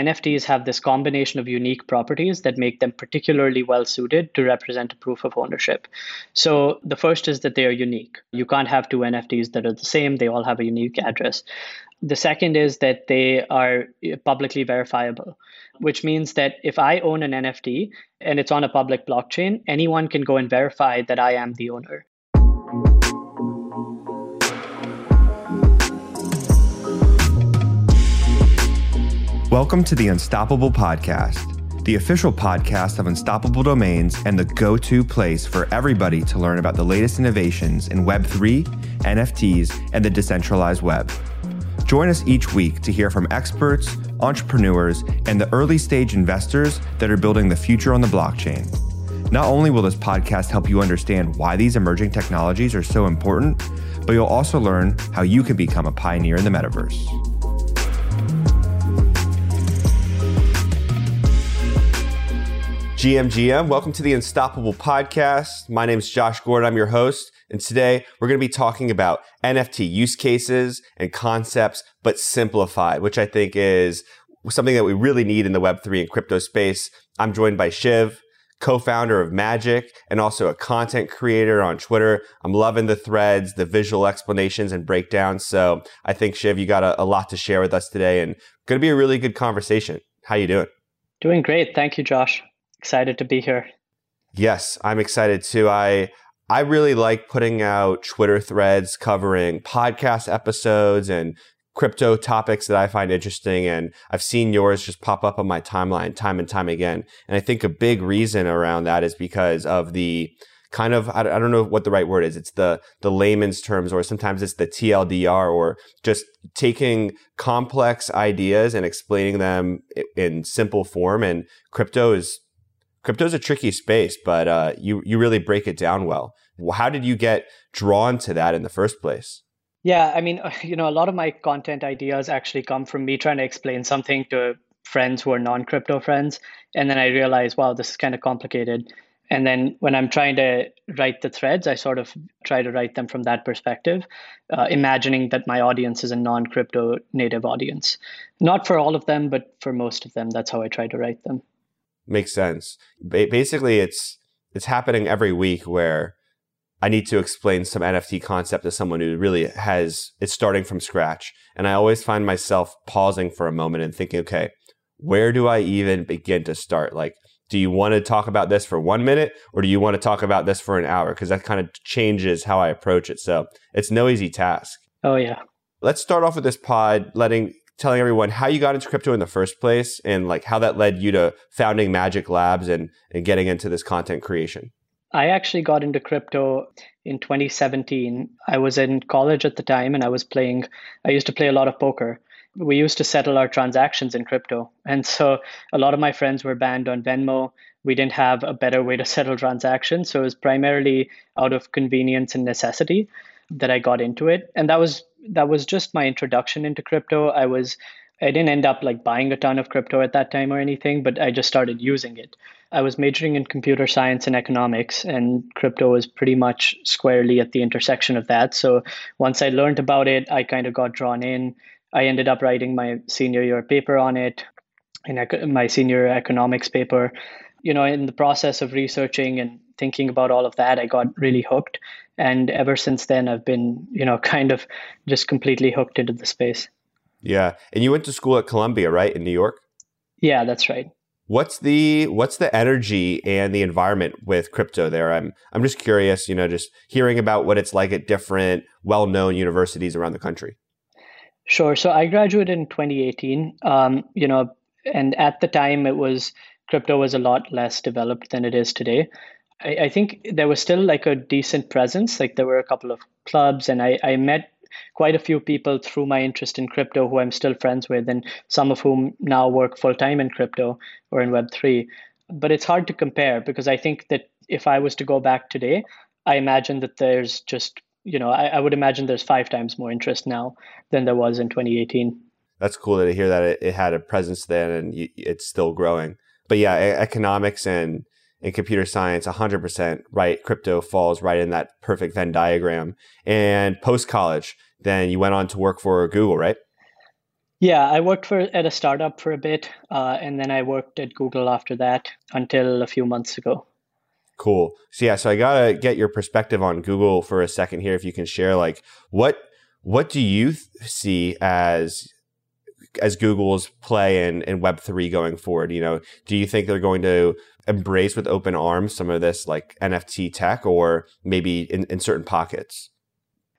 NFTs have this combination of unique properties that make them particularly well suited to represent a proof of ownership. So the first is that they are unique. You can't have two NFTs that are the same, they all have a unique address. The second is that they are publicly verifiable, which means that if I own an NFT and it's on a public blockchain, anyone can go and verify that I am the owner. Welcome to the Unstoppable Podcast, the official podcast of Unstoppable Domains and the go to place for everybody to learn about the latest innovations in Web3, NFTs, and the decentralized web. Join us each week to hear from experts, entrepreneurs, and the early stage investors that are building the future on the blockchain. Not only will this podcast help you understand why these emerging technologies are so important, but you'll also learn how you can become a pioneer in the metaverse. GMGM, welcome to the Unstoppable Podcast. My name is Josh Gordon. I'm your host. And today we're going to be talking about NFT use cases and concepts, but simplified, which I think is something that we really need in the Web3 and crypto space. I'm joined by Shiv, co-founder of Magik and also a content creator on Twitter. I'm loving the threads, the visual explanations and breakdowns. So I think Shiv, you got a, a lot to share with us today and going to be a really good conversation. How you doing? Doing great. Thank you, Josh excited to be here. Yes, I'm excited too. I I really like putting out Twitter threads covering podcast episodes and crypto topics that I find interesting. And I've seen yours just pop up on my timeline time and time again. And I think a big reason around that is because of the kind of I don't know what the right word is. It's the the layman's terms, or sometimes it's the TLDR, or just taking complex ideas and explaining them in simple form. And crypto is crypto is a tricky space, but uh, you you really break it down well. How did you get drawn to that in the first place? Yeah, I mean, you know, a lot of my content ideas actually come from me trying to explain something to friends who are non-crypto friends, and then I realize, wow, this is kind of complicated. And then when I'm trying to write the threads, I sort of try to write them from that perspective, uh, imagining that my audience is a non crypto native audience. Not for all of them, but for most of them. That's how I try to write them makes sense. Ba- basically, it's it's happening every week where I need to explain some NFT concept to someone who really has it's starting from scratch, and I always find myself pausing for a moment and thinking, okay, where do I even begin to start? Like, do you want to talk about this for one minute, or do you want to talk about this for an hour? Because that kind of changes how I approach it. So it's no easy task. Oh yeah. Let's start off with this pod, letting telling everyone how you got into crypto in the first place and like how that led you to founding Magik Labs and, and getting into this content creation. I actually got into crypto in 2017. I was in college at the time and I was playing, I used to play a lot of poker. We used to settle our transactions in crypto. And so a lot of my friends were banned on Venmo. We didn't have a better way to settle transactions. So it was primarily out of convenience and necessity that I got into it. And that was that was just my introduction into crypto. I was I didn't end up like buying a ton of crypto at that time or anything, but I just started using it. I was majoring in computer science and economics, and crypto was pretty much squarely at the intersection of that. So once I learned about it, I kind of got drawn in. I ended up writing my senior year paper on it, in my senior economics paper. You know, in the process of researching and thinking about all of that, I got really hooked. And ever since then, I've been, you know, kind of just completely hooked into the space. Yeah. And you went to school at Columbia, right, in New York? Yeah, that's right. What's the what's the energy and the environment with crypto there? I'm I'm just curious, you know, just hearing about what it's like at different well-known universities around the country. Sure. So I graduated in 2018. Um, you know, and at the time it was crypto was a lot less developed than it is today. I, I think there was still like a decent presence. Like there were a couple of clubs, and I, I met quite a few people through my interest in crypto who I'm still friends with, and some of whom now work full time in crypto or in Web3. But it's hard to compare because I think that if I was to go back today, I imagine that there's just, you know, I, I would imagine there's five times more interest now than there was in 2018. That's cool to hear that it, it had a presence then and it's still growing. But yeah, economics and in computer science 100% right crypto falls right in that perfect venn diagram and post college then you went on to work for google right Yeah, I worked for at a startup for a bit, uh, and then I worked at Google after that until a few months ago. Cool. So yeah, so I gotta get your perspective on Google for a second here. If you can share, like, what what do you th- see as as Google's play in, in Web three going forward? You know, do you think they're going to embrace with open arms some of this like NFT tech, or maybe in, in certain pockets?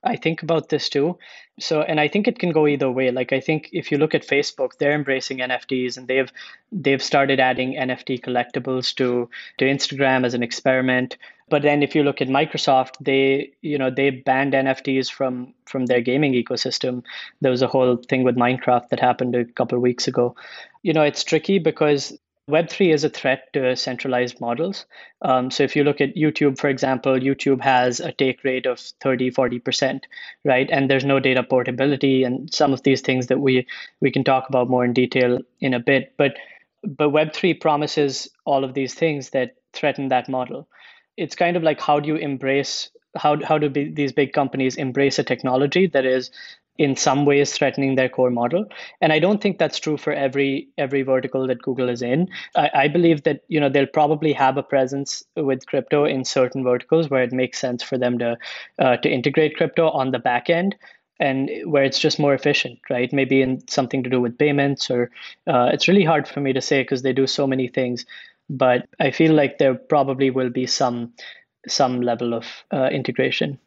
I think about this too. So, and I think it can go either way. Like, I think if you look at Facebook, they're embracing NFTs and they've they've started adding NFT collectibles to to Instagram as an experiment. But then, if you look at Microsoft, they you know they banned NFTs from from their gaming ecosystem. There was a whole thing with Minecraft that happened a couple of weeks ago. You know, it's tricky because Web3 is a threat to centralized models. Um, so if you look at YouTube, for example, YouTube has a take rate of 30, 40%, right? And there's no data portability and some of these things that we, we can talk about more in detail in a bit. But, but Web3 promises all of these things that threaten that model. It's kind of like how do you embrace how, how do be, these big companies embrace a technology that is in some ways threatening their core model. And i don't think that's true for every every vertical that google is in. I, I, believe that you know they'll probably have a presence with crypto in certain verticals where it makes sense for them to uh, to integrate crypto on the back end and where it's just more efficient right? Maybe in something to do with payments or uh, it's really hard for me to say because they do so many things but i feel like there probably will be some some level of uh, integration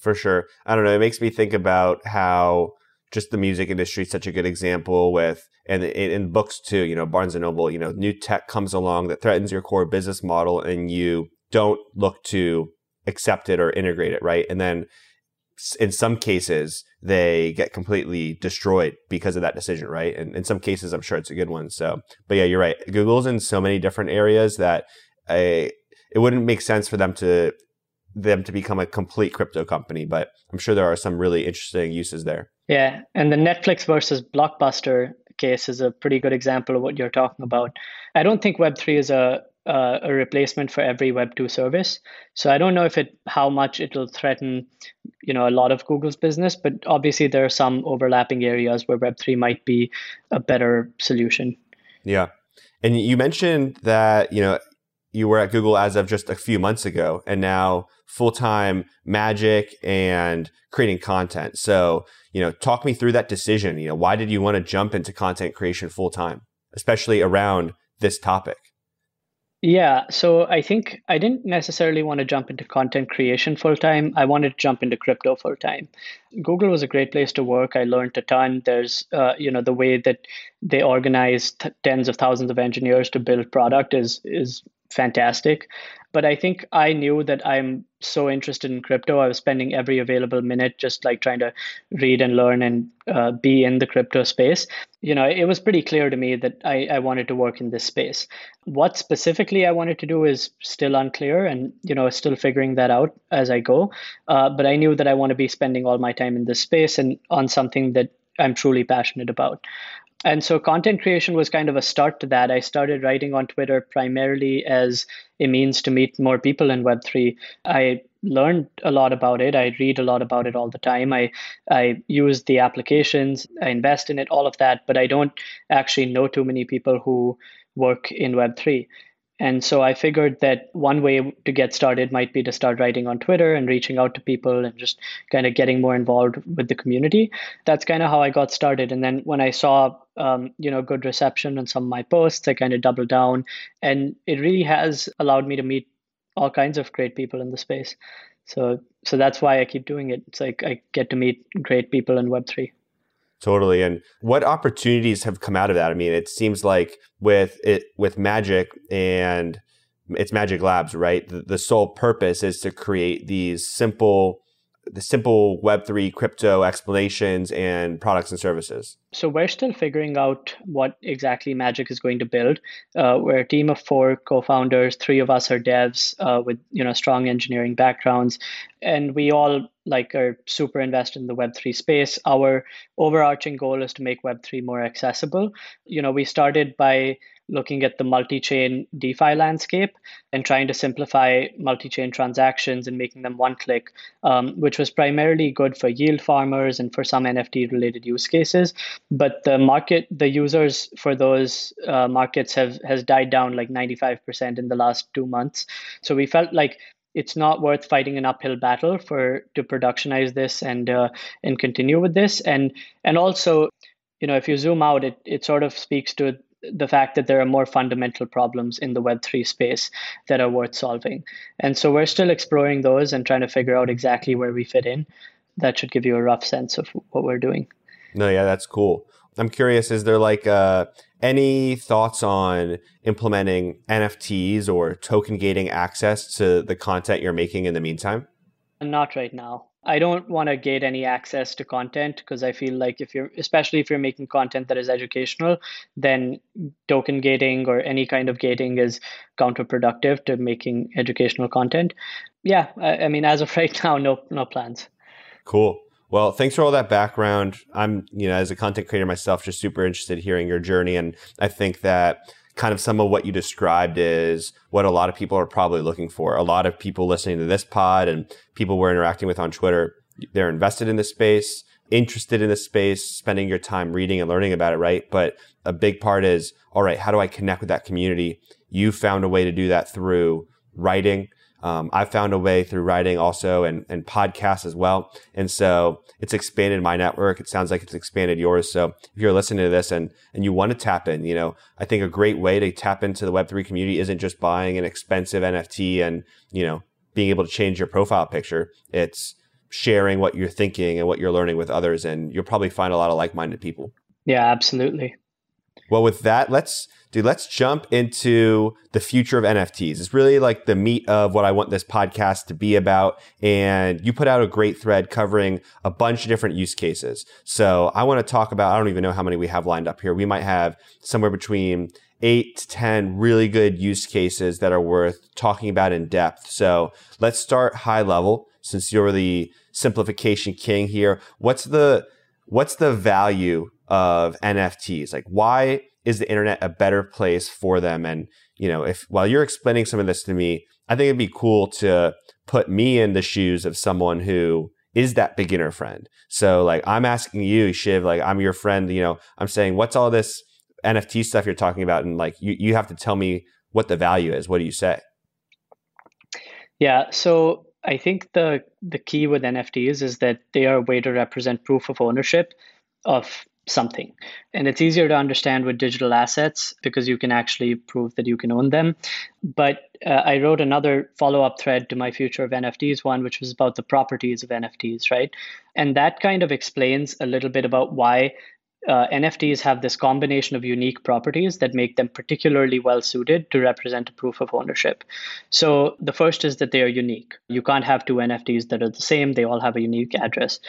for sure. I don't know. It makes me think about how just the music industry is such a good example with, and in books too, you know, Barnes and Noble, you know, new tech comes along that threatens your core business model and you don't look to accept it or integrate it, right? And then in some cases, they get completely destroyed because of that decision, right? And in some cases, I'm sure it's a good one. So, but yeah, you're right. Google's in so many different areas that I, it wouldn't make sense for them to them to become a complete crypto company, but I'm sure there are some really interesting uses there. Yeah, and the Netflix versus Blockbuster case is a pretty good example of what you're talking about. I don't think Web3 is a uh, a replacement for every Web2 service. So I don't know if it how much it will threaten, you know, a lot of Google's business, but obviously there are some overlapping areas where Web3 might be a better solution. Yeah. And you mentioned that, you know, you were at Google as of just a few months ago and now full time Magik and creating content. So, you know, talk me through that decision. You know, why did you want to jump into content creation full time, especially around this topic? Yeah, so I think I didn't necessarily want to jump into content creation full time. I wanted to jump into crypto full time. Google was a great place to work. I learned a ton. There's, uh, you know, the way that they organize t- tens of thousands of engineers to build product is is fantastic. But I think I knew that I'm so interested in crypto. I was spending every available minute just like trying to read and learn and uh, be in the crypto space. You know, it was pretty clear to me that I, I wanted to work in this space. What specifically I wanted to do is still unclear and, you know, still figuring that out as I go. Uh, but I knew that I want to be spending all my time in this space and on something that I'm truly passionate about and so content creation was kind of a start to that. I started writing on Twitter primarily as a means to meet more people in Web3. I learned a lot about it. I read a lot about it all the time. I I use the applications, I invest in it, all of that, but I don't actually know too many people who work in Web3. And so I figured that one way to get started might be to start writing on Twitter and reaching out to people and just kind of getting more involved with the community. That's kind of how I got started. And then when I saw, um, you know, good reception on some of my posts, I kind of doubled down, and it really has allowed me to meet all kinds of great people in the space. So, so that's why I keep doing it. It's like I get to meet great people in Web three. Totally. And what opportunities have come out of that? I mean, it seems like with it with Magik and it's Magik Labs, right? The, the sole purpose is to create these simple the simple Web3 crypto explanations and products and services? So we're still figuring out what exactly Magik is going to build. Uh, we're a team of four co-founders. Three of us are devs uh, with you know strong engineering backgrounds, and we all like are super invested in the Web3 space. Our overarching goal is to make Web3 more accessible. You know, we started by looking at the multi-chain DeFi landscape and trying to simplify multi-chain transactions and making them one click, um, which was primarily good for yield farmers and for some NFT related use cases. But the market, the users for those uh, markets have has died down like 95% in the last two months. So we felt like it's not worth fighting an uphill battle for to productionize this and uh, and continue with this and and also you know if you zoom out it it sort of speaks to the fact that there are more fundamental problems in the web3 space that are worth solving and so we're still exploring those and trying to figure out exactly where we fit in that should give you a rough sense of what we're doing no yeah that's cool i'm curious is there like uh any thoughts on implementing NFTs or token gating access to the content you're making in the meantime? Not right now. I don't want to gate any access to content because I feel like if you're, especially if you're making content that is educational, then token gating or any kind of gating is counterproductive to making educational content. Yeah, I, I mean, as of right now, no, no plans. Cool. Well, thanks for all that background. I'm, you know, as a content creator myself, just super interested in hearing your journey. And I think that kind of some of what you described is what a lot of people are probably looking for. A lot of people listening to this pod and people we're interacting with on Twitter, they're invested in this space, interested in this space, spending your time reading and learning about it, right? But a big part is, all right, how do I connect with that community? You found a way to do that through writing, um, I've found a way through writing also and, and podcasts as well. And so it's expanded my network. It sounds like it's expanded yours. So if you're listening to this and, and you want to tap in, you know, I think a great way to tap into the Web3 community isn't just buying an expensive NFT and, you know, being able to change your profile picture. It's sharing what you're thinking and what you're learning with others. And you'll probably find a lot of like minded people. Yeah, absolutely. Well, with that, let's dude, let's jump into the future of NFTs. It's really like the meat of what I want this podcast to be about. And you put out a great thread covering a bunch of different use cases. So I want to talk about, I don't even know how many we have lined up here. We might have somewhere between eight to 10 really good use cases that are worth talking about in depth. So let's start high level since you're the simplification king here. What's the, what's the value of NFTs? Like why is the internet a better place for them? And, you know, if while you're explaining some of this to me, I think it'd be cool to put me in the shoes of someone who is that beginner friend. So like I'm asking you, Shiv, like I'm your friend, you know, I'm saying, what's all this NFT stuff you're talking about? And like you, you have to tell me what the value is. What do you say? Yeah. So I think the the key with NFTs is that they are a way to represent proof of ownership of something. And it's easier to understand with digital assets because you can actually prove that you can own them. But uh, I wrote another follow up thread to my Future of NFTs one, which was about the properties of NFTs, right? And that kind of explains a little bit about why uh, NFTs have this combination of unique properties that make them particularly well suited to represent a proof of ownership. So the first is that they are unique. You can't have two NFTs that are the same, they all have a unique address.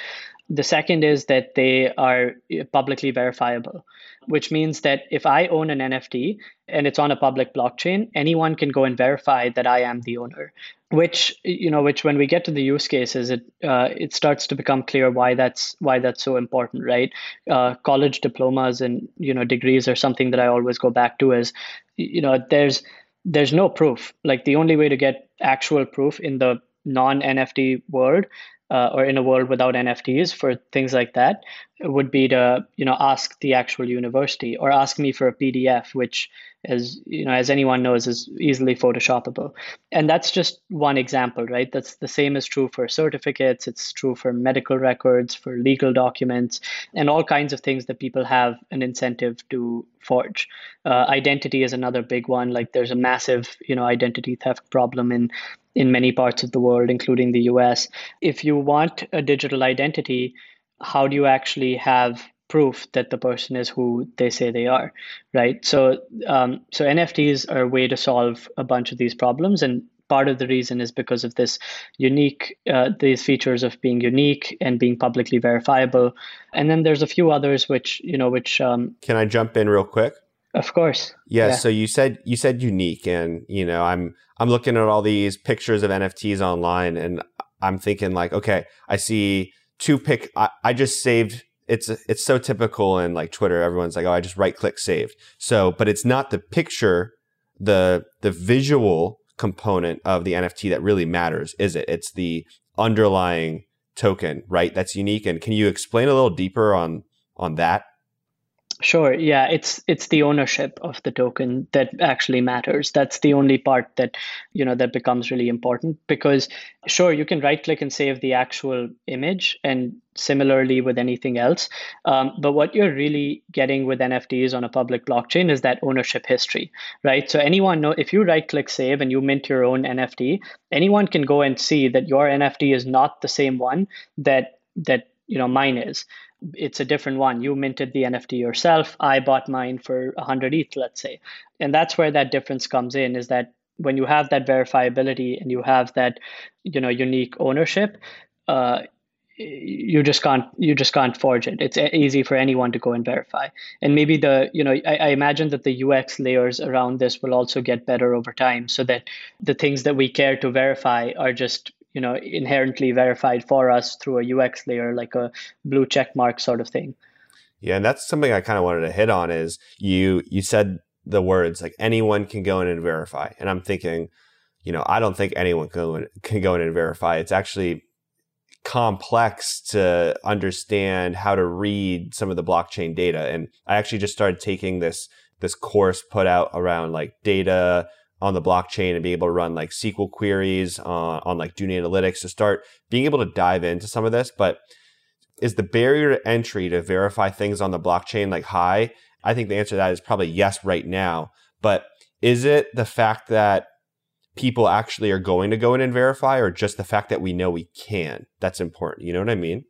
The second is that they are publicly verifiable, which means that if I own an NFT and it's on a public blockchain, anyone can go and verify that I am the owner. Which you know, which when we get to the use cases, it uh, it starts to become clear why that's why that's so important, right? Uh, college diplomas and you know degrees are something that I always go back to. Is you know, there's there's no proof. Like the only way to get actual proof in the non NFT world uh, or in a world without NFTs for things like that would be to you know ask the actual university or ask me for a PDF, which as you know as anyone knows is easily photoshoppable. and that's just one example right? That's the same is true for certificates. It's true for medical records for legal documents and all kinds of things that people have an incentive to forge. Uh, identity is another big one. Like there's a massive you know identity theft problem in in many parts of the world, including the US. If you want a digital identity, how do you actually have proof that the person is who they say they are, right? So, um, so NFTs are a way to solve a bunch of these problems, and part of the reason is because of this unique, uh, these features of being unique and being publicly verifiable. And then there's a few others which you know, which um, can I jump in real quick? Of course. Yeah, yeah, So you said you said unique, and you know, I'm I'm looking at all these pictures of NFTs online, and I'm thinking like, okay, I see two pic. I, I just saved it's it's so typical in like Twitter. Everyone's like, oh, I just right click saved. So, but it's not the picture, the the visual component of the NFT that really matters, is it? It's the underlying token, right? That's unique. And can you explain a little deeper on on that? Sure. Yeah, it's it's the ownership of the token that actually matters. That's the only part that you know that becomes really important because sure you can right click and save the actual image and similarly with anything else. Um, but what you're really getting with NFTs on a public blockchain is that ownership history, right? So anyone know if you right click save and you mint your own NFT, anyone can go and see that your NFT is not the same one that that you know mine is it's a different one. You minted the NFT yourself. I bought mine for 100 ETH, let's say. And that's where that difference comes in is that when you have that verifiability and you have that, you know, unique ownership, uh, you just can't you just can't forge it. It's easy for anyone to go and verify. And maybe the you know I, I imagine that the UX layers around this will also get better over time, so that the things that we care to verify are just you know inherently verified for us through a UX layer, like a blue check mark sort of thing. Yeah, and that's something I kind of wanted to hit on. Is you you said the words like anyone can go in and verify, and I'm thinking, you know, I don't think anyone can go in, can go in and verify. It's actually complex to understand how to read some of the blockchain data. And I actually just started taking this this course put out around like data on the blockchain and being able to run like SQL queries on, on like Dune Analytics to start being able to dive into some of this. But is the barrier to entry to verify things on the blockchain like high? I think the answer to that is probably yes right now. But is it the fact that people actually are going to go in and verify or just the fact that we know we can? That's important. You know what I mean?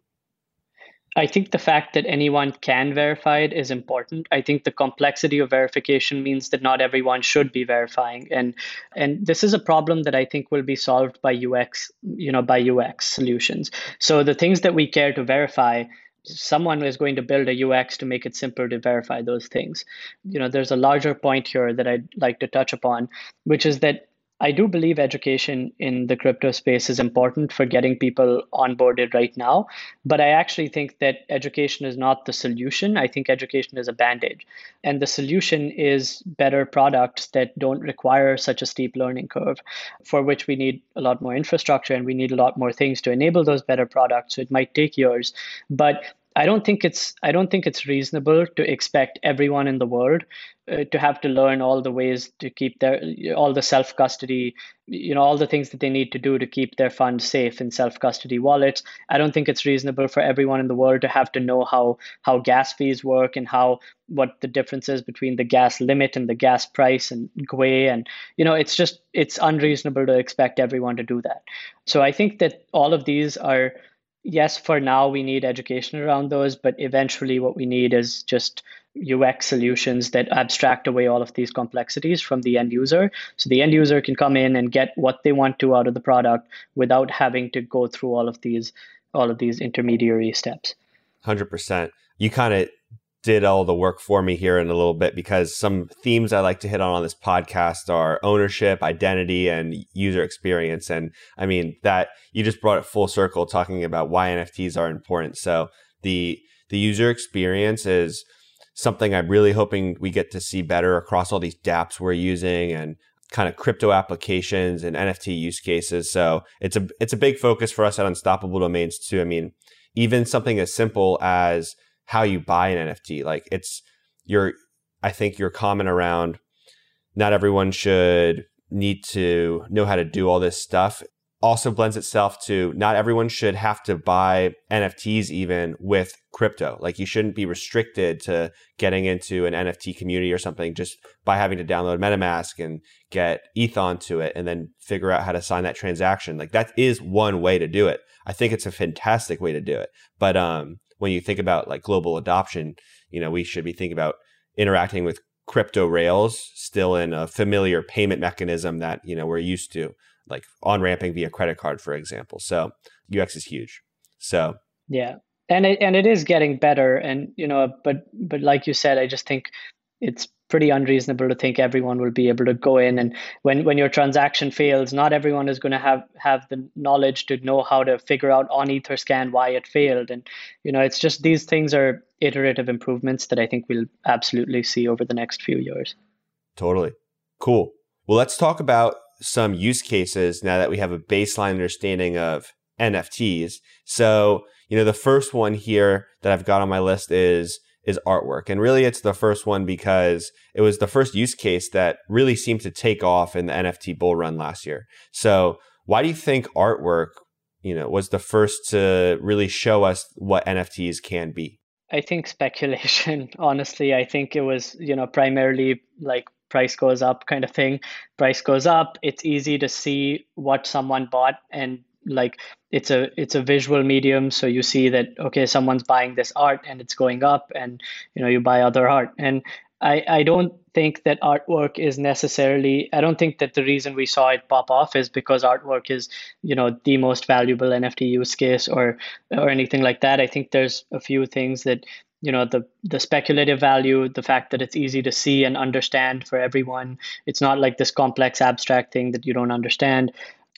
I think the fact that anyone can verify it is important. I think the complexity of verification means that not everyone should be verifying, and and this is a problem that I think will be solved by UX, you know, by UX solutions. So the things that we care to verify, someone is going to build a UX to make it simpler to verify those things. You know, there's a larger point here that I'd like to touch upon, which is that I do believe education in the crypto space is important for getting people onboarded right now. But I actually think that education is not the solution. I think education is a bandage. And the solution is better products that don't require such a steep learning curve, for which we need a lot more infrastructure and we need a lot more things to enable those better products. So it might take years. But I don't think it's I don't think it's reasonable to expect everyone in the world Uh, to have to learn all the ways to keep their all the self custody, you know, all the things that they need to do to keep their funds safe in self custody wallets. I don't think it's reasonable for everyone in the world to have to know how how gas fees work and how what the difference is between the gas limit and the gas price and Gwei and you know it's just it's unreasonable to expect everyone to do that. So I think that all of these are yes, for now we need education around those, but eventually what we need is just UX solutions that abstract away all of these complexities from the end user. So the end user can come in and get what they want to out of the product without having to go through all of these all of these intermediary steps. 100%. You kind of did all the work for me here in a little bit because some themes I like to hit on on this podcast are ownership, identity, and user experience. And I mean that you just brought it full circle talking about why NFTs are important. So the the user experience is something I'm really hoping we get to see better across all these dApps we're using and kind of crypto applications and NFT use cases. So it's a it's a big focus for us at Unstoppable Domains too. I mean, even something as simple as how you buy an NFT. Like it's your, I think your comment around not everyone should need to know how to do all this stuff also blends itself to not everyone should have to buy NFTs even with crypto. Like you shouldn't be restricted to getting into an NFT community or something just by having to download MetaMask and get ETH onto it and then figure out how to sign that transaction. Like that is one way to do it. I think it's a fantastic way to do it. But um, when you think about like global adoption, you know, we should be thinking about interacting with crypto rails still in a familiar payment mechanism that, you know, we're used to, like on ramping via credit card, for example. So UX is huge. So yeah. And it and it is getting better. And, you know, but but like you said, I just think it's pretty unreasonable to think everyone will be able to go in. And when when your transaction fails not everyone is going to have have the knowledge to know how to figure out on etherscan why it failed. And you know it's just these things are iterative improvements that i think we'll absolutely see over the next few years. Totally. Cool. Well let's talk about some use cases now that we have a baseline understanding of nfts so you know the first one here that i've got on my list is is artwork. And really, it's the first one because it was the first use case that really seemed to take off in the NFT bull run last year. So, why do you think artwork, you know, was the first to really show us what NFTs can be? I think speculation. Honestly, I think it was, you know, primarily like price goes up kind of thing. Price goes up. It's easy to see what someone bought and like it's a it's a visual medium so you see that okay someone's buying this art and it's going up and you know you buy other art. And i i don't think that artwork is necessarily i don't think that the reason we saw it pop off is because artwork is you know the most valuable nft use case or or anything like that. I think there's a few things that you know the the speculative value the fact that it's easy to see and understand for everyone. It's not like this complex abstract thing that you don't understand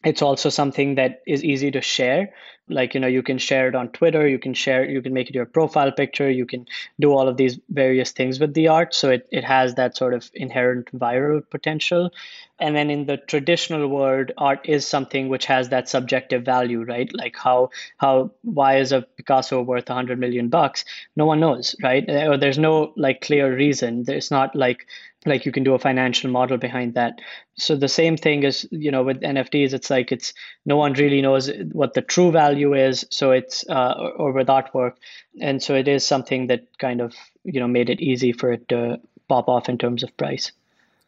it's also something that is easy to share. Like you know you can share it on twitter you can share you can make it your profile picture you can do all of these various things with the art. So it, it has that sort of inherent viral potential. And then in the traditional world art is something which has that subjective value right? Like how how why is a picasso worth 100 million bucks? No one knows right? Or there's no like clear reason. There's not like like you can do a financial model behind that. So the same thing is you know with nfts it's like it's no one really knows what the true value is so it's uh, or with artwork and so it is something that kind of you know made it easy for it to pop off in terms of price.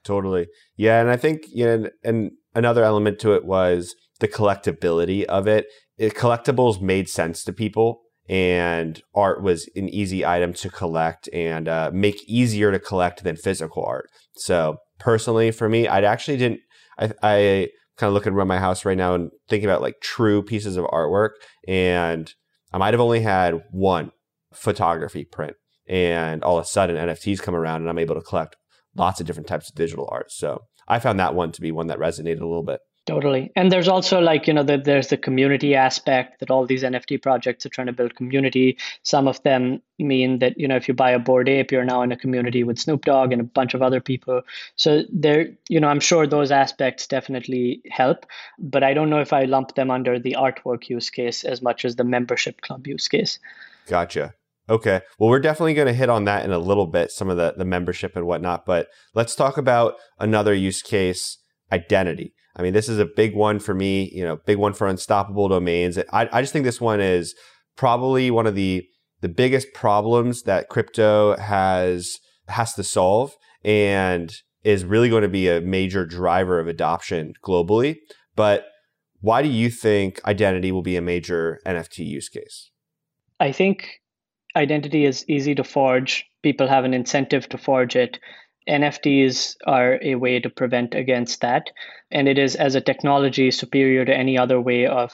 Totally. Yeah and i think you know and another element to it was the collectability of it, it collectibles made sense to people and art was an easy item to collect and uh, make easier to collect than physical art. So personally, for me, I actually didn't. I, I kind of looking around my house right now and thinking about like true pieces of artwork, and I might have only had one photography print, and all of a sudden NFTs come around, and I'm able to collect lots of different types of digital art. So I found that one to be one that resonated a little bit. Totally. And there's also like, you know, the, there's the community aspect that all these NFT projects are trying to build community. Some of them mean that, you know, if you buy a Bored Ape, you're now in a community with Snoop Dogg and a bunch of other people. So there, you know, I'm sure those aspects definitely help, but I don't know if I lump them under the artwork use case as much as the membership club use case. Gotcha. Okay. Well, we're definitely going to hit on that in a little bit, some of the, the membership and whatnot, but let's talk about another use case identity. I mean, this is a big one for me, you know, big one for unstoppable domains. I, I just think this one is probably one of the the biggest problems that crypto has has to solve and is really going to be a major driver of adoption globally. But why do you think identity will be a major NFT use case? I think identity is easy to forge. People have an incentive to forge it. NFTs are a way to prevent against that. And it is as a technology superior to any other way of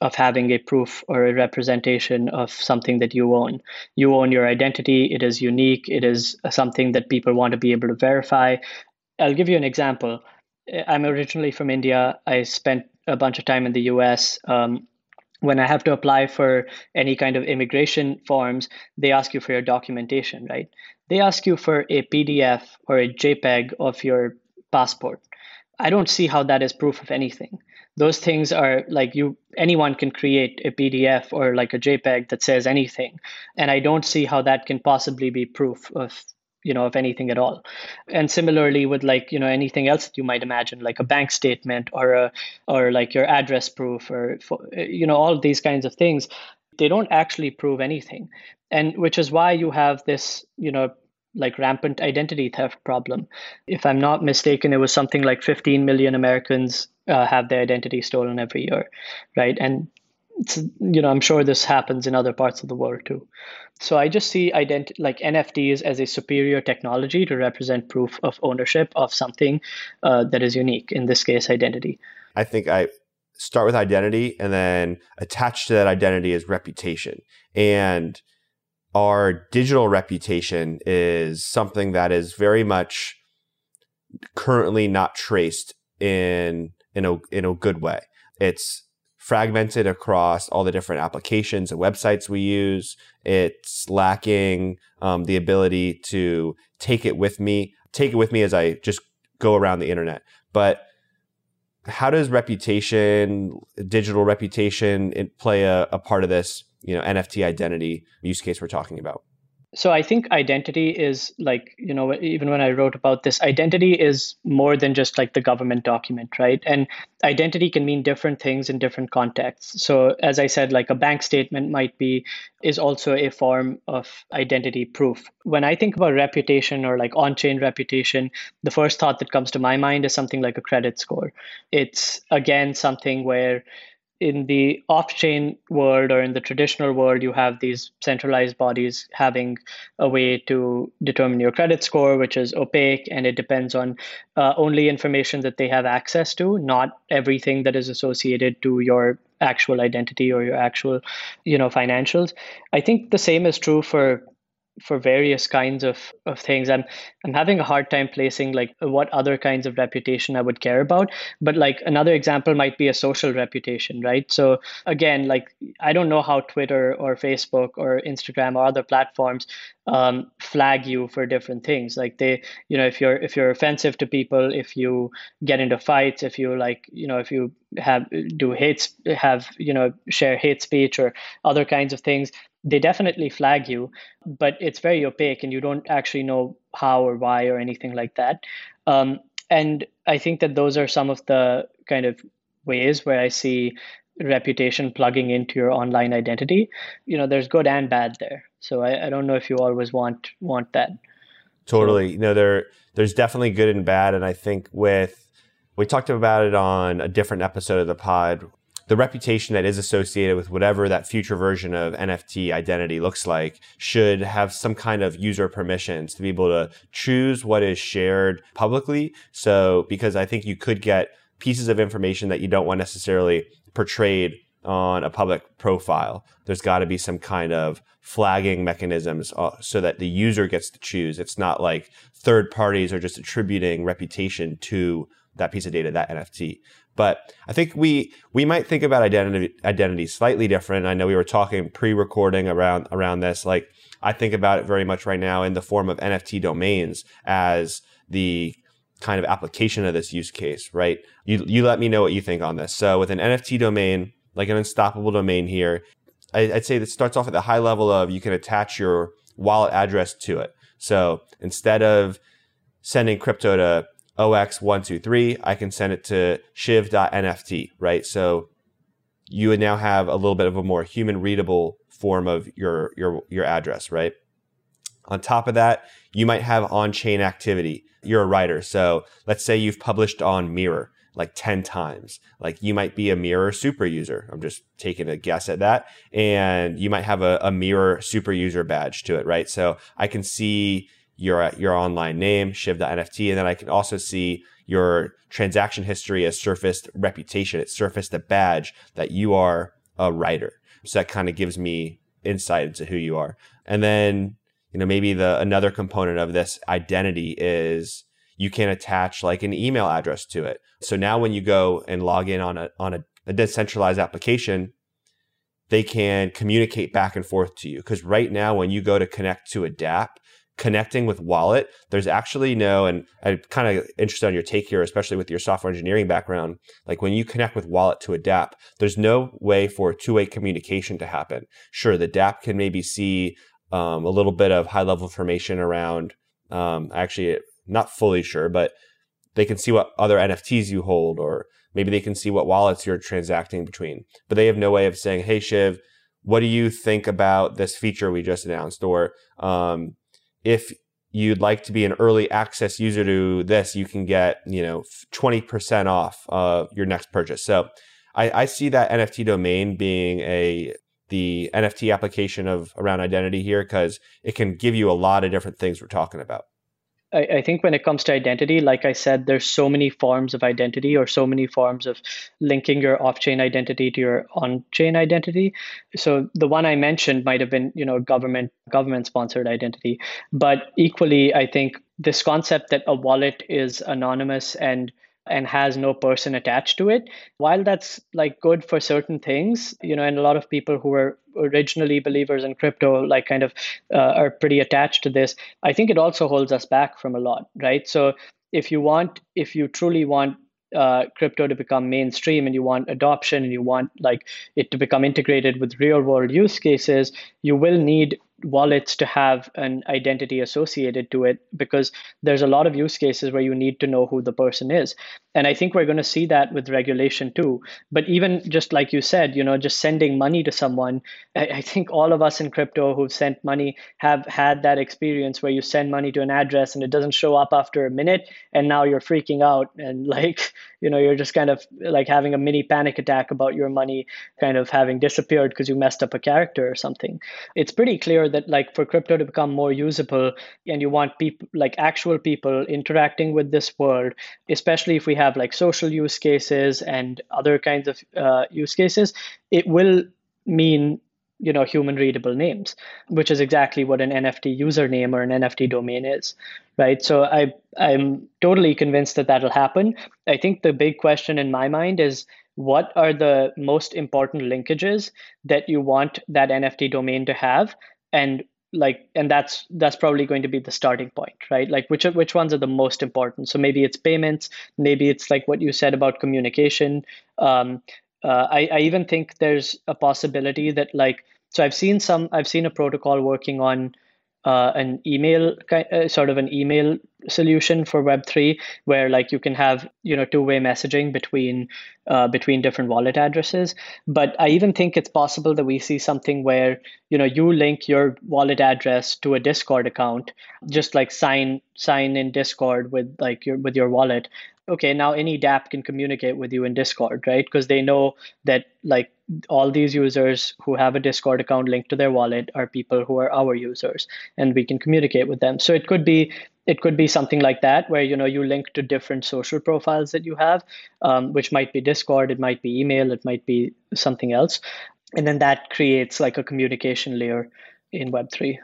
of having a proof or a representation of something that you own. You own your identity, it is unique, it is something that people want to be able to verify. I'll give you an example. I'm originally from India. I spent a bunch of time in the US. Um, when I have to apply for any kind of immigration forms, they ask you for your documentation, right? They ask you for a PDF or a JPEG of your passport. I don't see how that is proof of anything. Those things are like you anyone can create a PDF or like a JPEG that says anything. And I don't see how that can possibly be proof of you know of anything at all and similarly with like you know anything else that you might imagine like a bank statement or a or like your address proof or you know all these kinds of things they don't actually prove anything and which is why you have this you know like rampant identity theft problem. If i'm not mistaken it was something like 15 million americans uh, have their identity stolen every year right? And you know i'm sure this happens in other parts of the world too. So i just see ident- like nfts as a superior technology to represent proof of ownership of something uh, that is unique in this case identity. I think i start with identity and then attached to that identity is reputation. And our digital reputation is something that is very much currently not traced in in a in a good way. It's fragmented across all the different applications and websites we use. It's lacking um, the ability to take it with me, take it with me as I just go around the internet. But how does reputation, digital reputation, play a, a part of this? You know, NFT identity use case we're talking about? So i think identity is like you know even when i wrote about this identity is more than just like the government document right? And identity can mean different things in different contexts. So as i said like a bank statement might be is also a form of identity proof. When i think about reputation or like on-chain reputation the first thought that comes to my mind is something like a credit score. It's again something where in the off-chain world or in the traditional world you have these centralized bodies having a way to determine your credit score which is opaque and it depends on uh, only information that they have access to not everything that is associated to your actual identity or your actual you know financials. I think the same is true for for various kinds of, of things. I'm I'm having a hard time placing like what other kinds of reputation I would care about. But like another example might be a social reputation, right? So again, like I don't know how Twitter or Facebook or Instagram or other platforms um, flag you for different things. Like they, you know, if you're if you're offensive to people, if you get into fights, if you like, you know, if you have do hate have you know share hate speech or other kinds of things they definitely flag you, but it's very opaque and you don't actually know how or why or anything like that. Um, and I think that those are some of the kind of ways where I see reputation plugging into your online identity. You know, there's good and bad there. So I, I don't know if you always want want that. Totally. You know, there there's definitely good and bad. And I think with we talked about it on a different episode of the pod the reputation that is associated with whatever that future version of NFT identity looks like should have some kind of user permissions to be able to choose what is shared publicly. So, because I think you could get pieces of information that you don't want necessarily portrayed on a public profile. There's got to be some kind of flagging mechanisms uh, so that the user gets to choose. It's not like third parties are just attributing reputation to that piece of data, that NFT. But I think we we might think about identity identity slightly different. I know we were talking pre-recording around around this. Like I think about it very much right now in the form of NFT domains as the kind of application of this use case, right? You you let me know what you think on this. So with an NFT domain, like an unstoppable domain here, I'd say that starts off at the high level of you can attach your wallet address to it. So instead of sending crypto to OX123, I can send it to shiv.nft, right? So you would now have a little bit of a more human readable form of your, your, your address, right? On top of that, you might have on chain activity. You're a writer. So let's say you've published on Mirror like 10 times. Like you might be a Mirror super user. I'm just taking a guess at that. And you might have a, a Mirror super user badge to it, right? So I can see your your online name, shiv.nft, and then I can also see your transaction history has surfaced reputation. It surfaced a badge that you are a writer. So that kind of gives me insight into who you are. And then, you know, maybe the another component of this identity is you can attach like an email address to it. So now when you go and log in on a on a, a decentralized application, they can communicate back and forth to you. Because right now, when you go to connect to a dApp, connecting with wallet there's actually no and i'm kind of interested on your take here especially with your software engineering background like when you connect with wallet to a dApp there's no way for two-way communication to happen sure the dApp can maybe see um, a little bit of high level information around um, actually not fully sure but they can see what other nfts you hold or maybe they can see what wallets you're transacting between but they have no way of saying hey shiv what do you think about this feature we just announced or um, if you'd like to be an early access user to this, you can get, you know, 20% off uh, your next purchase. So I, I, see that NFT domain being a the NFT application of around identity here because it can give you a lot of different things we're talking about. I, I, think when it comes to identity, like I said, there's so many forms of identity or so many forms of linking your off-chain identity to your on-chain identity. So the one I mentioned might have been, you know, government government sponsored identity. But equally, I think this concept that a wallet is anonymous and and has no person attached to it. While that's like good for certain things you know and a lot of people who were originally believers in crypto like kind of uh, are pretty attached to this i think it also holds us back from a lot right? So if you want if you truly want uh, crypto to become mainstream and you want adoption and you want like it to become integrated with real world use cases you will need wallets to have an identity associated to it because there's a lot of use cases where you need to know who the person is. And i think we're going to see that with regulation too. But even just like you said you know just sending money to someone I, I, think all of us in crypto who've sent money have had that experience where you send money to an address and it doesn't show up after a minute and now you're freaking out and like you know you're just kind of like having a mini panic attack about your money kind of having disappeared because you messed up a character or something. It's pretty clear that like for crypto to become more usable and you want people like actual people interacting with this world especially if we have like social use cases and other kinds of uh, use cases it will mean you know human readable names which is exactly what an nft username or an nft domain is right? So i i'm totally convinced that that'll happen. I think the big question in my mind is what are the most important linkages that you want that nft domain to have? And like and that's that's probably going to be the starting point right? Like which which ones are the most important? So maybe it's payments maybe it's like what you said about communication um, uh, I, I even think there's a possibility that like so i've seen some i've seen a protocol working on uh, an email uh, sort of an email solution for web3 where like you can have you know two-way messaging between uh, between different wallet addresses. But i even think it's possible that we see something where you know you link your wallet address to a discord account just like sign sign in discord with like your with your wallet okay, now any dApp can communicate with you in Discord, right? Because they know that like all these users who have a Discord account linked to their wallet are people who are our users, and we can communicate with them. So it could be it could be something like that where you know you link to different social profiles that you have, um, which might be Discord, it might be email, it might be something else, and then that creates like a communication layer in Web 3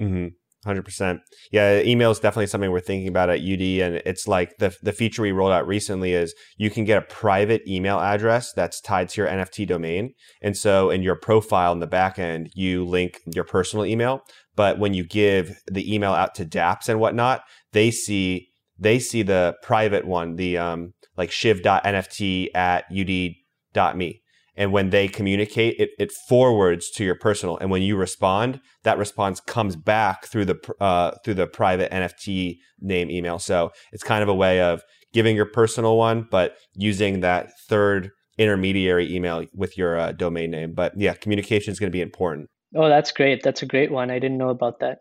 mm-hmm. Hundred percent. Yeah, email is definitely something we're thinking about at UD, and it's like the the feature we rolled out recently is you can get a private email address that's tied to your NFT domain, and so in your profile in the back end, you link your personal email. But when you give the email out to DApps and whatnot, they see they see the private one, the um like shiv.nft at ud.me and when they communicate it, it forwards to your personal. And when you respond that response comes back through the uh, through the private nft name email. So it's kind of a way of giving your personal one but using that third intermediary email with your uh, domain name. But yeah communication is going to be important. Oh that's great. That's a great one. I didn't know about that.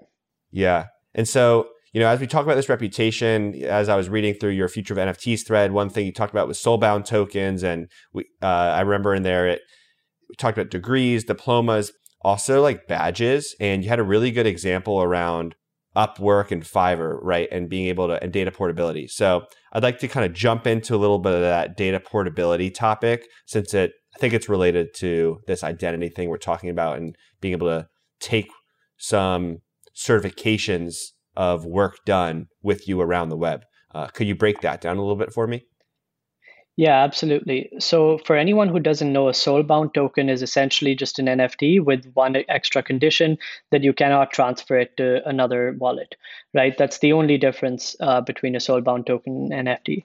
Yeah. And so you know, as we talk about this reputation, as I was reading through your future of NFTs thread, one thing you talked about was soulbound tokens, and we, uh, I remember in there it we talked about degrees, diplomas, also like badges, and you had a really good example around Upwork and Fiverr, right, and being able to and data portability. So I'd like to kind of jump into a little bit of that data portability topic, since it I think it's related to this identity thing we're talking about and being able to take some certifications of work done with you around the web. Uh, could you break that down a little bit for me? Yeah, absolutely. So, for anyone who doesn't know, a soulbound token is essentially just an NFT with one extra condition that you cannot transfer it to another wallet, right? That's the only difference uh, between a soulbound token and NFT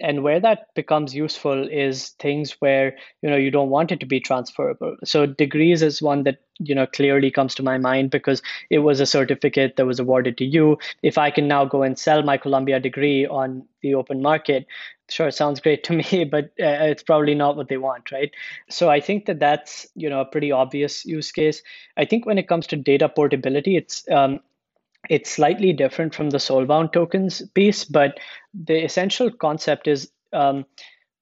and where that becomes useful is things where you know you don't want it to be transferable. So degrees is one that you know clearly comes to my mind because it was a certificate that was awarded to you. If i can now go and sell my columbia degree on the open market sure sounds great to me but uh, it's probably not what they want right? So i think that that's you know a pretty obvious use case. I think when it comes to data portability it's um, it's slightly different from the soulbound tokens piece, but the essential concept is um,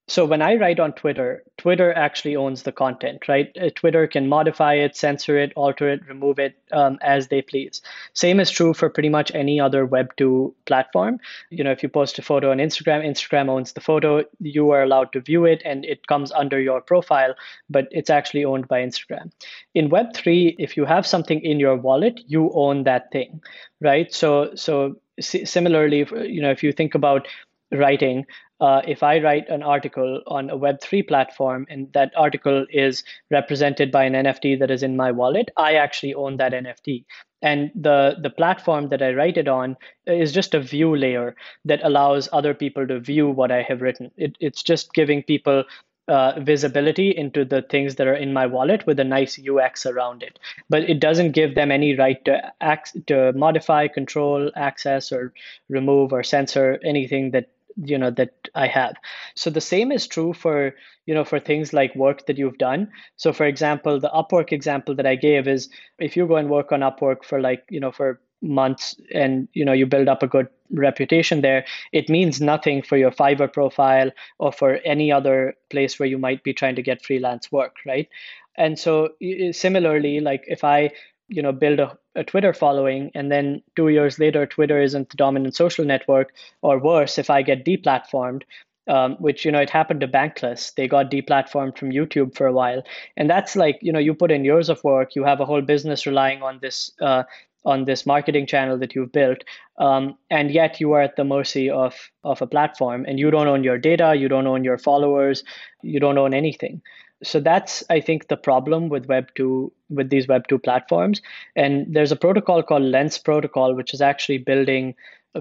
So when I write on Twitter, Twitter actually owns the content, right? Uh, Twitter can modify it, censor it, alter it, remove it um, as they please. Same is true for pretty much any other Web2 platform. You know, if you post a photo on Instagram, Instagram owns the photo. You are allowed to view it and it comes under your profile, but it's actually owned by Instagram. In Web3, if you have something in your wallet, you own that thing, right? So, so similarly, you know, if you think about writing, uh, if I write an article on a Web3 platform and that article is represented by an NFT that is in my wallet, I actually own that NFT. And the, the platform that I write it on is just a view layer that allows other people to view what I have written. It, it's just giving people uh, visibility into the things that are in my wallet with a nice UX around it. But it doesn't give them any right to ac- to modify, control, access, or remove or censor anything that you know that i have. So the same is true for you know for things like work that you've done. So for example the upwork example that i gave is if you go and work on upwork for like you know for months and you know you build up a good reputation there it means nothing for your fiverr profile or for any other place where you might be trying to get freelance work right? And so similarly like if i you know build a, a twitter following and then two years later twitter isn't the dominant social network or worse if i get deplatformed um, which you know it happened to bankless. They got deplatformed from youtube for a while. And that's like you know you put in years of work you have a whole business relying on this uh, on this marketing channel that you've built um, and yet you are at the mercy of of a platform and you don't own your data you don't own your followers you don't own anything so that's i think the problem with web 2 with these web 2 platforms. And there's a protocol called lens protocol which is actually building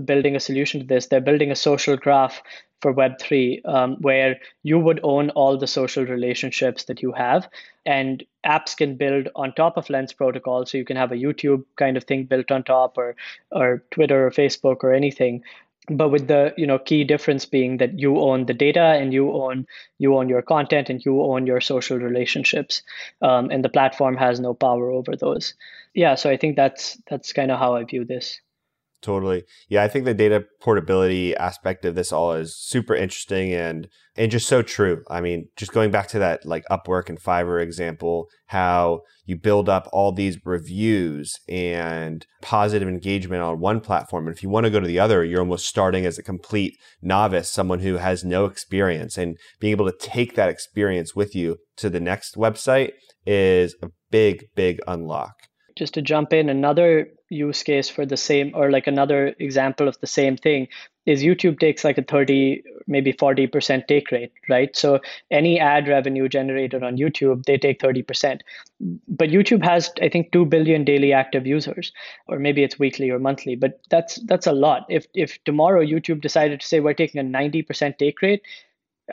building a solution to this. They're building a social graph for web3 um, where you would own all the social relationships that you have. And apps can build on top of lens protocol. So you can have a youtube kind of thing built on top or or twitter or facebook or anything but with the you know key difference being that you own the data and you own you own your content and you own your social relationships um, and the platform has no power over those. Yeah so i think that's that's kind of how i view this Totally. Yeah, I think the data portability aspect of this all is super interesting and and just so true. I mean, just going back to that like Upwork and Fiverr example, how you build up all these reviews and positive engagement on one platform. And if you want to go to the other, you're almost starting as a complete novice, someone who has no experience. And being able to take that experience with you to the next website is a big, big unlock just to jump in, another use case for the same, or like another example of the same thing, is YouTube takes like a 30, maybe 40% take rate, right? So any ad revenue generated on YouTube, they take 30%. But YouTube has, I think, 2 billion daily active users, or maybe it's weekly or monthly, but that's that's a lot. If if tomorrow YouTube decided to say we're taking a 90% take rate,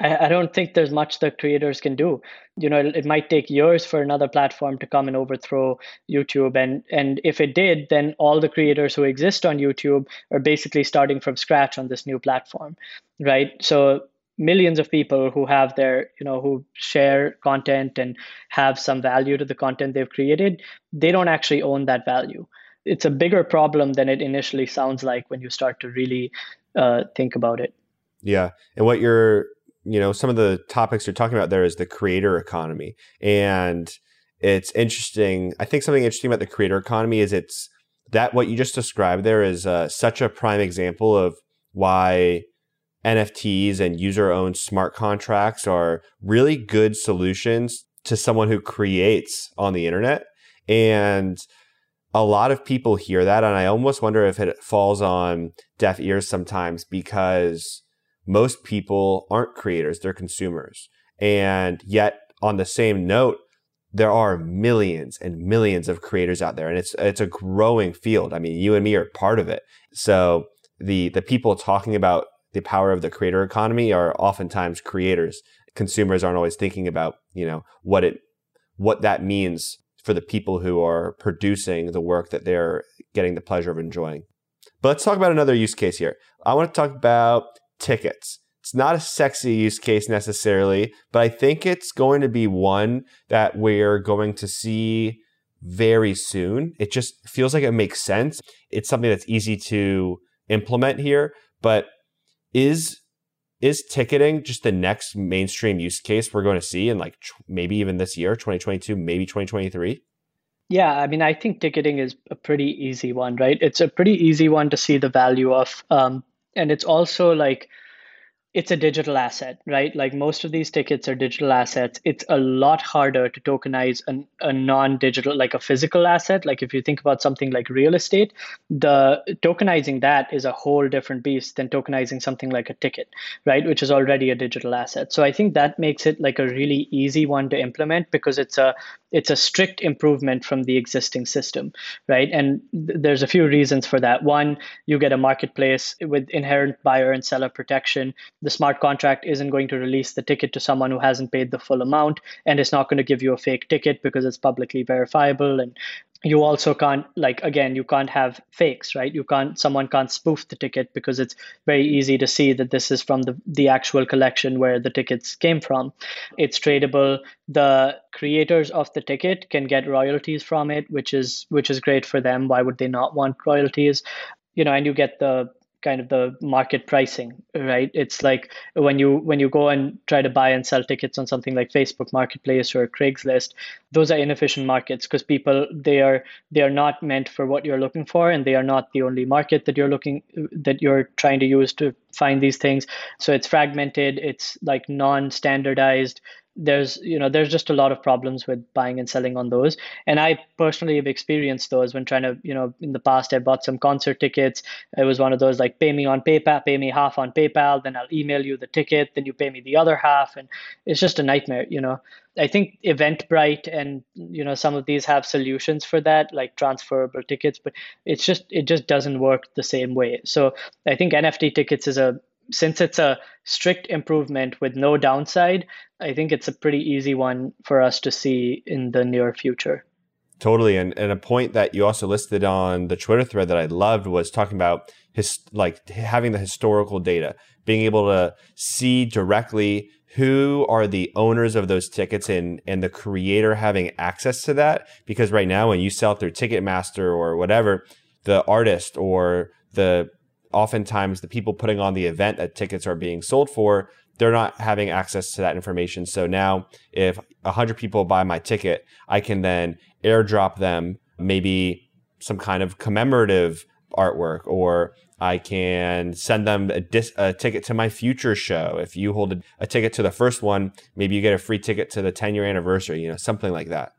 I, I don't think there's much that creators can do. You know, it, it might take years for another platform to come and overthrow YouTube, and and if it did, then all the creators who exist on YouTube are basically starting from scratch on this new platform, right? So millions of people who have their you know who share content and have some value to the content they've created they don't actually own that value it's a bigger problem than it initially sounds like when you start to really uh, think about it yeah and what you're you know, some of the topics you're talking about there is the creator economy. And it's interesting. I think something interesting about the creator economy is it's that what you just described there is uh, such a prime example of why NFTs and user owned smart contracts are really good solutions to someone who creates on the internet. And a lot of people hear that. And I almost wonder if it falls on deaf ears sometimes because most people aren't creators, they're consumers. And yet, on the same note, there are millions and millions of creators out there and it's it's a growing field. I mean, you and me are part of it. So the the people talking about the power of the creator economy are oftentimes creators. Consumers aren't always thinking about, you know, what it what that means for the people who are producing the work that they're getting the pleasure of enjoying. But let's talk about another use case here. I want to talk about tickets. It's not a sexy use case necessarily, but I think it's going to be one that we're going to see very soon. It just feels like it makes sense. It's something that's easy to implement here, but is is ticketing just the next mainstream use case we're going to see in like maybe even this year, 2022, maybe 2023? Yeah, I mean, I think ticketing is a pretty easy one, right? It's a pretty easy one to see the value of. Um, and it's also like, it's a digital asset, right? Like most of these tickets are digital assets. It's a lot harder to tokenize an, a non digital, like a physical asset. Like if you think about something like real estate, the tokenizing that is a whole different beast than tokenizing something like a ticket, right? Which is already a digital asset. So I think that makes it like a really easy one to implement because it's a it's a strict improvement from the existing system, right? And th- there's a few reasons for that. One, you get a marketplace with inherent buyer and seller protection. The smart contract isn't going to release the ticket to someone who hasn't paid the full amount, and it's not going to give you a fake ticket because it's publicly verifiable and you also can't like again you can't have fakes right? You can't someone can't spoof the ticket because it's very easy to see that this is from the, the actual collection where the tickets came from. It's tradable. The creators of the ticket can get royalties from it which is which is great for them. Why would they not want royalties? You know and you get the kind of the market pricing right? It's like when you when you go and try to buy and sell tickets on something like facebook marketplace or craigslist those are inefficient markets because people they are they are not meant for what you're looking for and they are not the only market that you're looking that you're trying to use to find these things. So it's fragmented it's like non-standardized there's you know there's just a lot of problems with buying and selling on those. And i personally have experienced those when trying to you know in the past i bought some concert tickets. It was one of those like pay me on paypal pay me half on paypal then i'll email you the ticket then you pay me the other half. And it's just a nightmare you know. I think eventbrite and you know some of these have solutions for that like transferable tickets but it's just it just doesn't work the same way. So i think nft tickets is a since it's a strict improvement with no downside, I think it's a pretty easy one for us to see in the near future. Totally. And, and a point that you also listed on the Twitter thread that I loved was talking about his like having the historical data, being able to see directly who are the owners of those tickets and and the creator having access to that. Because right now when you sell through Ticketmaster or whatever, the artist or the oftentimes the people putting on the event that tickets are being sold for they're not having access to that information. So now if 100 people buy my ticket i can then airdrop them maybe some kind of commemorative artwork or i can send them a, dis- a ticket to my future show. If you hold a, a ticket to the first one maybe you get a free ticket to the 10 year anniversary you know something like that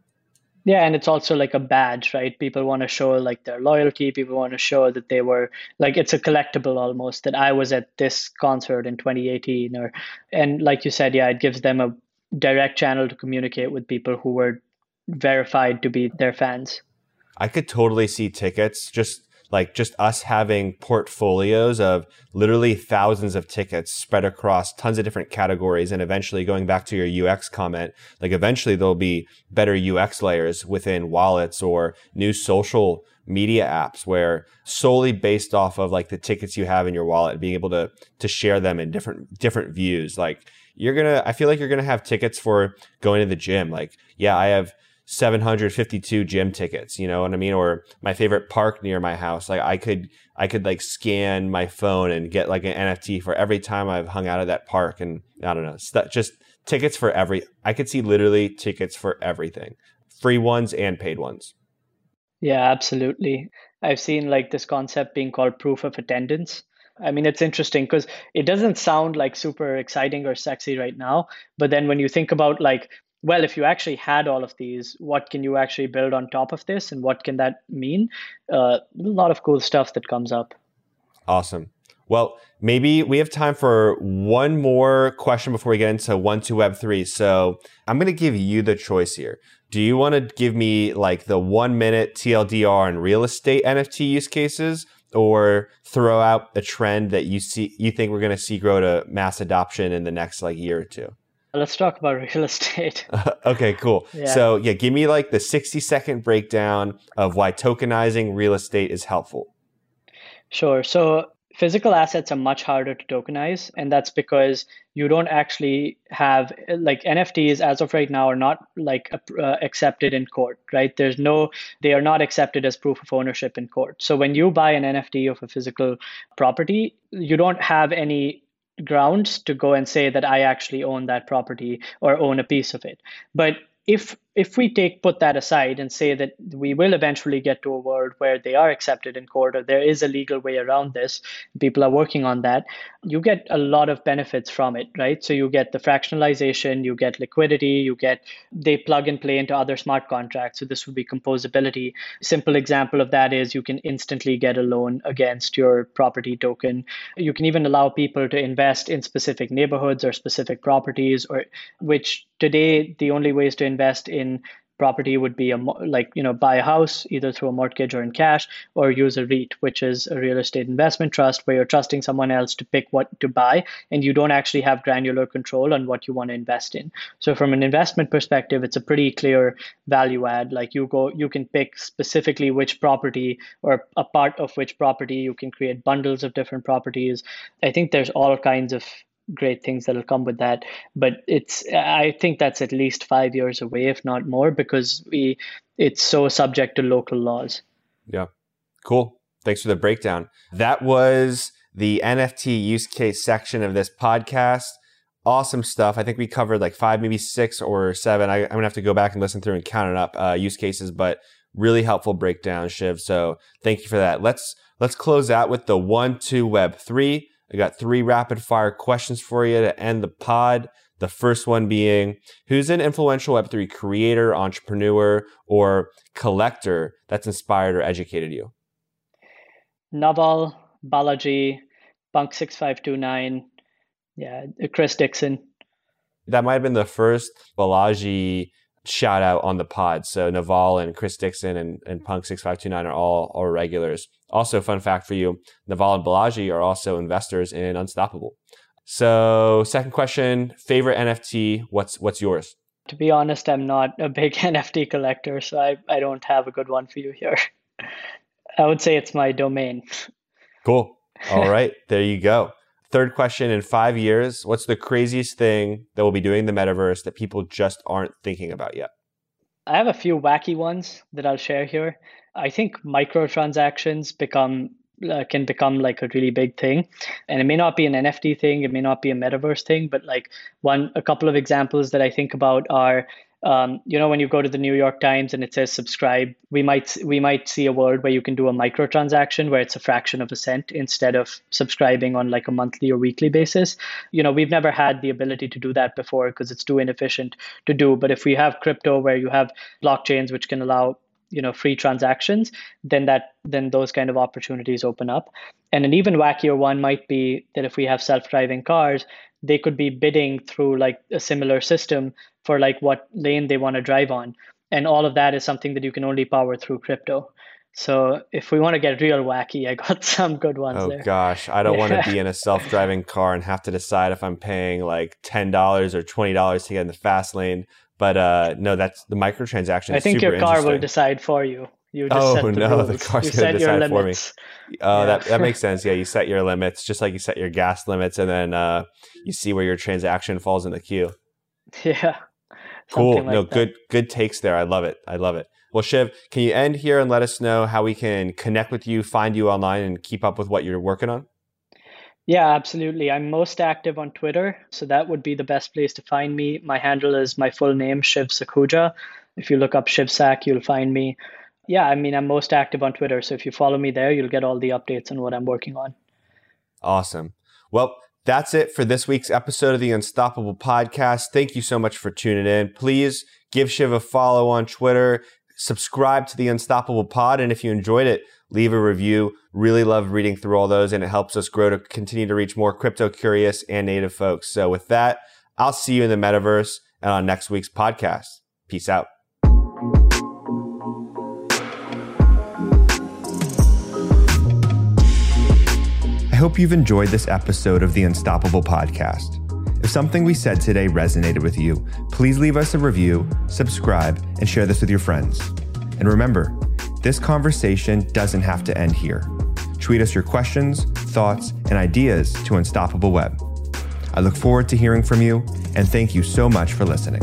yeah, and it's also like a badge, right? People want to show like their loyalty. People want to show that they were like it's a collectible almost that I was at this concert in 2018 or and like you said, yeah, it gives them a direct channel to communicate with people who were verified to be their fans. I could totally see tickets just like just us having portfolios of literally thousands of tickets spread across tons of different categories and eventually going back to your UX comment, like eventually there'll be better UX layers within wallets or new social media apps where solely based off of like the tickets you have in your wallet, being able to to share them in different different views. Like you're gonna I feel like you're gonna have tickets for going to the gym. Like, yeah, I have 752 gym tickets, you know what I mean? Or my favorite park near my house. Like I could, I could like scan my phone and get like an NFT for every time I've hung out at that park. And I don't know, that just tickets for every, I could see literally tickets for everything, free ones and paid ones. Yeah, absolutely. I've seen like this concept being called proof of attendance. I mean, it's interesting because it doesn't sound like super exciting or sexy right now. But then when you think about like well, if you actually had all of these, what can you actually build on top of this, and what can that mean? Uh, a lot of cool stuff that comes up. Awesome. Well, maybe we have time for one more question before we get into one two web three. So I'm going to give you the choice here. Do you want to give me like the one minute TLDR and real estate NFT use cases, or throw out a trend that you see you think we're going to see grow to mass adoption in the next like year or two? Let's talk about real estate. okay, cool. Yeah. So, yeah, give me like the 60 second breakdown of why tokenizing real estate is helpful. Sure. So, physical assets are much harder to tokenize, and that's because you don't actually have like NFTs as of right now are not like uh, accepted in court, right? There's no, they are not accepted as proof of ownership in court. So, when you buy an NFT of a physical property, you don't have any grounds to go and say that I actually own that property or own a piece of it. But if if we take put that aside and say that we will eventually get to a world where they are accepted in court or there is a legal way around this people are working on that you get a lot of benefits from it right? So you get the fractionalization you get liquidity you get they plug and play into other smart contracts. So this would be composability. Simple example of that is you can instantly get a loan against your property token. You can even allow people to invest in specific neighborhoods or specific properties or which today the only ways to invest in property would be a like you know buy a house either through a mortgage or in cash or use a REIT which is a real estate investment trust where you're trusting someone else to pick what to buy and you don't actually have granular control on what you want to invest in. So from an investment perspective it's a pretty clear value add. Like you go you can pick specifically which property or a part of which property. You can create bundles of different properties. I think there's all kinds of great things that'll come with that. But it's I think that's at least five years away, if not more, because we it's so subject to local laws. Yeah. Cool. Thanks for the breakdown. That was the NFT use case section of this podcast. Awesome stuff. I think we covered like five, maybe six or seven. I, am gonna have to go back and listen through and count it up uh, use cases, but really helpful breakdown, Shiv. So thank you for that. Let's let's close out with the one, two, web three. I got three rapid fire questions for you to end the pod. The first one being Who's an influential Web3 creator, entrepreneur, or collector that's inspired or educated you? Naval, Balaji, Punk6529, yeah, Chris Dixon. That might have been the first Balaji shout out on the pod. So Naval and Chris Dixon and, and Punk six five two nine are all all regulars. Also, fun fact for you: Naval and Balaji are also investors in Unstoppable. So, second question: favorite NFT? What's what's yours? To be honest, I'm not a big NFT collector, so I, I don't have a good one for you here. I would say it's my domain. Cool. All right, there you go. Third question in five years, what's the craziest thing that we'll be doing in the metaverse that people just aren't thinking about yet? I have a few wacky ones that I'll share here. I think microtransactions become uh, can become like a really big thing and it may not be an nft thing it may not be a metaverse thing but like one a couple of examples that i think about are um, you know when you go to the new york times and it says subscribe we might we might see a world where you can do a microtransaction where it's a fraction of a cent instead of subscribing on like a monthly or weekly basis. You know we've never had the ability to do that before because it's too inefficient to do. But if we have crypto where you have blockchains which can allow you know free transactions then that then those kind of opportunities open up. And an even wackier one might be that if we have self-driving cars they could be bidding through like a similar system for like what lane they want to drive on and all of that is something that you can only power through crypto so if we want to get real wacky i got some good ones oh there. gosh i don't yeah. want to be in a self-driving car and have to decide if i'm paying like $10 or $20 to get in the fast lane but uh, no that's the microtransaction i think your car will decide for you you just oh set the no, rules. the car's you gonna decide for me. Oh, yeah. that that makes sense. Yeah, you set your limits, just like you set your gas limits, and then uh, you see where your transaction falls in the queue. Yeah. Cool. Like no, that. good good takes there. I love it. I love it. Well, Shiv, can you end here and let us know how we can connect with you, find you online, and keep up with what you're working on? Yeah, absolutely. I'm most active on Twitter, so that would be the best place to find me. My handle is my full name, Shiv Sakhuja. If you look up Shiv Sak, you'll find me yeah, I mean, I'm most active on Twitter. So if you follow me there, you'll get all the updates on what I'm working on. Awesome. Well, that's it for this week's episode of the Unstoppable Podcast. Thank you so much for tuning in. Please give Shiv a follow on Twitter, subscribe to the Unstoppable Pod, and if you enjoyed it, leave a review. Really love reading through all those, and it helps us grow to continue to reach more crypto curious and native folks. So, with that, I'll see you in the metaverse and on next week's podcast. Peace out. Hope you've enjoyed this episode of the Unstoppable Podcast. If something we said today resonated with you, please leave us a review, subscribe, and share this with your friends. And remember, this conversation doesn't have to end here. Tweet us your questions, thoughts, and ideas to Unstoppable Web. I look forward to hearing from you, and thank you so much for listening.